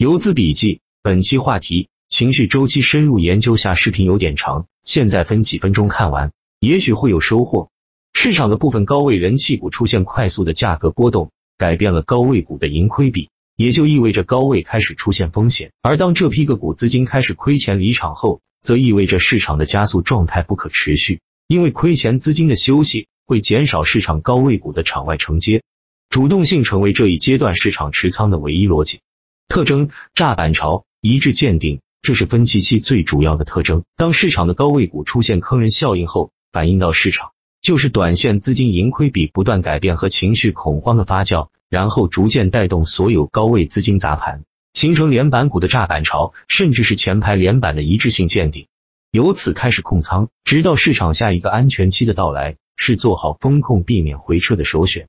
游资笔记，本期话题：情绪周期深入研究下。视频有点长，现在分几分钟看完，也许会有收获。市场的部分高位人气股出现快速的价格波动，改变了高位股的盈亏比，也就意味着高位开始出现风险。而当这批个股资金开始亏钱离场后，则意味着市场的加速状态不可持续，因为亏钱资金的休息会减少市场高位股的场外承接，主动性成为这一阶段市场持仓的唯一逻辑。特征：炸板潮一致见顶，这是分歧期最主要的特征。当市场的高位股出现坑人效应后，反映到市场。就是短线资金盈亏比不断改变和情绪恐慌的发酵，然后逐渐带动所有高位资金砸盘，形成连板股的炸板潮，甚至是前排连板的一致性见顶，由此开始控仓，直到市场下一个安全期的到来，是做好风控、避免回撤的首选。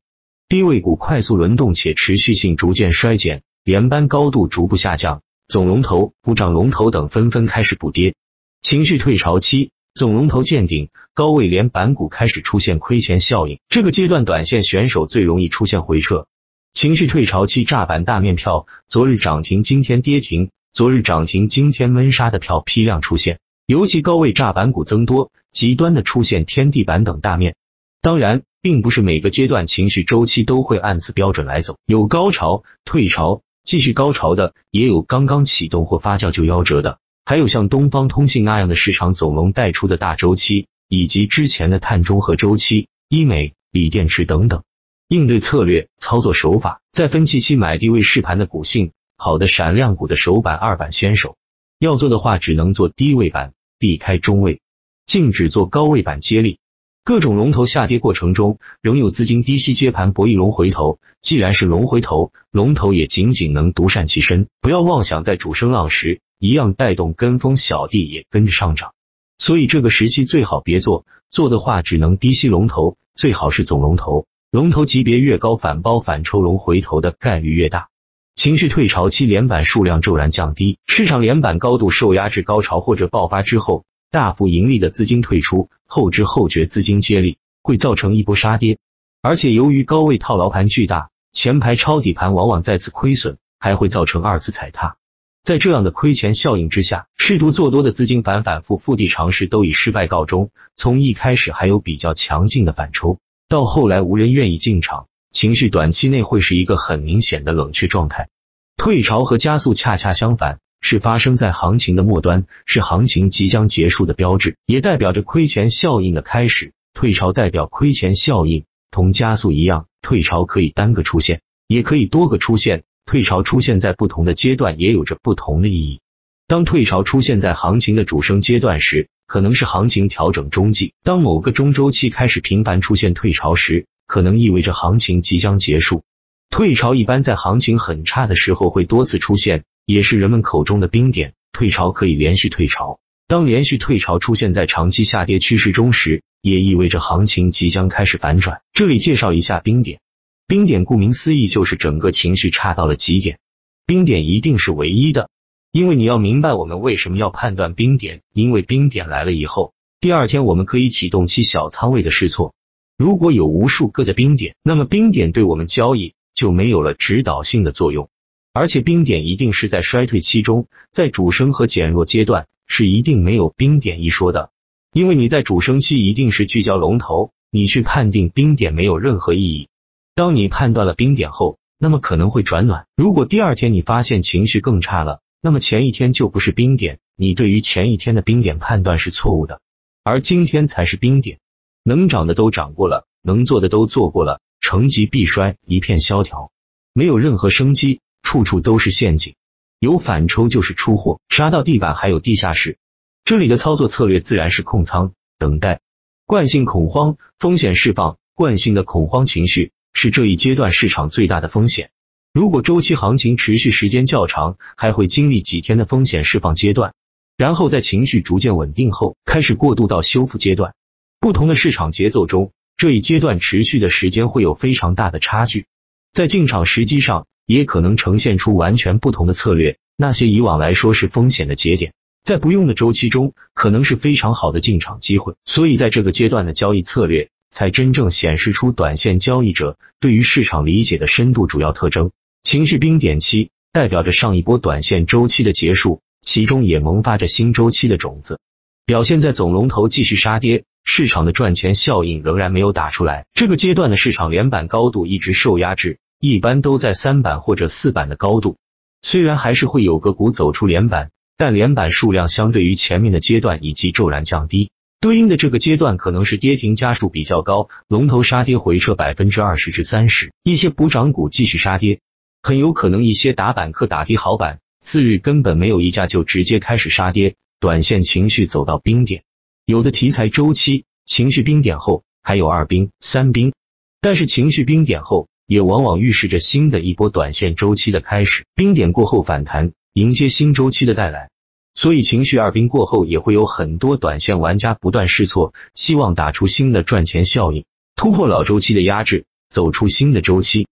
低位股快速轮动且持续性逐渐衰减，连板高度逐步下降，总龙头、补涨龙头等纷纷开始补跌，情绪退潮期。总龙头见顶，高位连板股开始出现亏钱效应。这个阶段，短线选手最容易出现回撤。情绪退潮期，炸板大面票，昨日涨停，今天跌停；昨日涨停，今天闷杀的票批量出现。尤其高位炸板股增多，极端的出现天地板等大面。当然，并不是每个阶段情绪周期都会按此标准来走，有高潮、退潮、继续高潮的，也有刚刚启动或发酵就夭折的。还有像东方通信那样的市场走龙带出的大周期，以及之前的碳中和周期、医美、锂电池等等。应对策略、操作手法，在分期期买低位试盘的股性好的闪亮股的首板、二板先手。要做的话，只能做低位板，避开中位，禁止做高位板接力。各种龙头下跌过程中，仍有资金低吸接盘博弈龙回头。既然是龙回头，龙头也仅仅能独善其身，不要妄想在主升浪时。一样带动跟风小弟也跟着上涨，所以这个时期最好别做，做的话只能低吸龙头，最好是总龙头，龙头级别越高，反包反抽龙回头的概率越大。情绪退潮期连板数量骤然降低，市场连板高度受压至高潮或者爆发之后，大幅盈利的资金退出，后知后觉资金接力会造成一波杀跌，而且由于高位套牢盘巨大，前排抄底盘往往再次亏损，还会造成二次踩踏。在这样的亏钱效应之下，试图做多的资金反反复复地尝试都以失败告终。从一开始还有比较强劲的反抽，到后来无人愿意进场，情绪短期内会是一个很明显的冷却状态。退潮和加速恰恰相反，是发生在行情的末端，是行情即将结束的标志，也代表着亏钱效应的开始。退潮代表亏钱效应，同加速一样，退潮可以单个出现，也可以多个出现。退潮出现在不同的阶段，也有着不同的意义。当退潮出现在行情的主升阶段时，可能是行情调整中继；当某个中周期开始频繁出现退潮时，可能意味着行情即将结束。退潮一般在行情很差的时候会多次出现，也是人们口中的冰点。退潮可以连续退潮，当连续退潮出现在长期下跌趋势中时，也意味着行情即将开始反转。这里介绍一下冰点。冰点顾名思义就是整个情绪差到了极点，冰点一定是唯一的，因为你要明白我们为什么要判断冰点，因为冰点来了以后，第二天我们可以启动其小仓位的试错。如果有无数个的冰点，那么冰点对我们交易就没有了指导性的作用，而且冰点一定是在衰退期中，在主升和减弱阶段是一定没有冰点一说的，因为你在主升期一定是聚焦龙头，你去判定冰点没有任何意义。当你判断了冰点后，那么可能会转暖。如果第二天你发现情绪更差了，那么前一天就不是冰点，你对于前一天的冰点判断是错误的，而今天才是冰点。能涨的都涨过了，能做的都做过了，成绩必衰，一片萧条，没有任何生机，处处都是陷阱。有反抽就是出货，杀到地板还有地下室。这里的操作策略自然是控仓等待，惯性恐慌，风险释放，惯性的恐慌情绪。是这一阶段市场最大的风险。如果周期行情持续时间较长，还会经历几天的风险释放阶段，然后在情绪逐渐稳定后，开始过渡到修复阶段。不同的市场节奏中，这一阶段持续的时间会有非常大的差距，在进场时机上也可能呈现出完全不同的策略。那些以往来说是风险的节点，在不用的周期中，可能是非常好的进场机会。所以在这个阶段的交易策略。才真正显示出短线交易者对于市场理解的深度主要特征。情绪冰点期代表着上一波短线周期的结束，其中也萌发着新周期的种子。表现在总龙头继续杀跌，市场的赚钱效应仍然没有打出来。这个阶段的市场连板高度一直受压制，一般都在三板或者四板的高度。虽然还是会有个股走出连板，但连板数量相对于前面的阶段以及骤然降低，对应的这个阶段可能是跌停家数比较高，龙头杀跌回撤百分之二十至三十，一些补涨股继续杀跌，很有可能一些打板客打低好板，次日根本没有溢价就直接开始杀跌。短线情绪走到冰点，有的题材周期情绪冰点后还有二冰、三冰，但是情绪冰点后也往往预示着新的一波短线周期的开始。冰点过后反弹，迎接新周期的带来，所以情绪二冰过后也会有很多短线玩家不断试错，希望打出新的赚钱效应，突破老周期的压制，走出新的周期。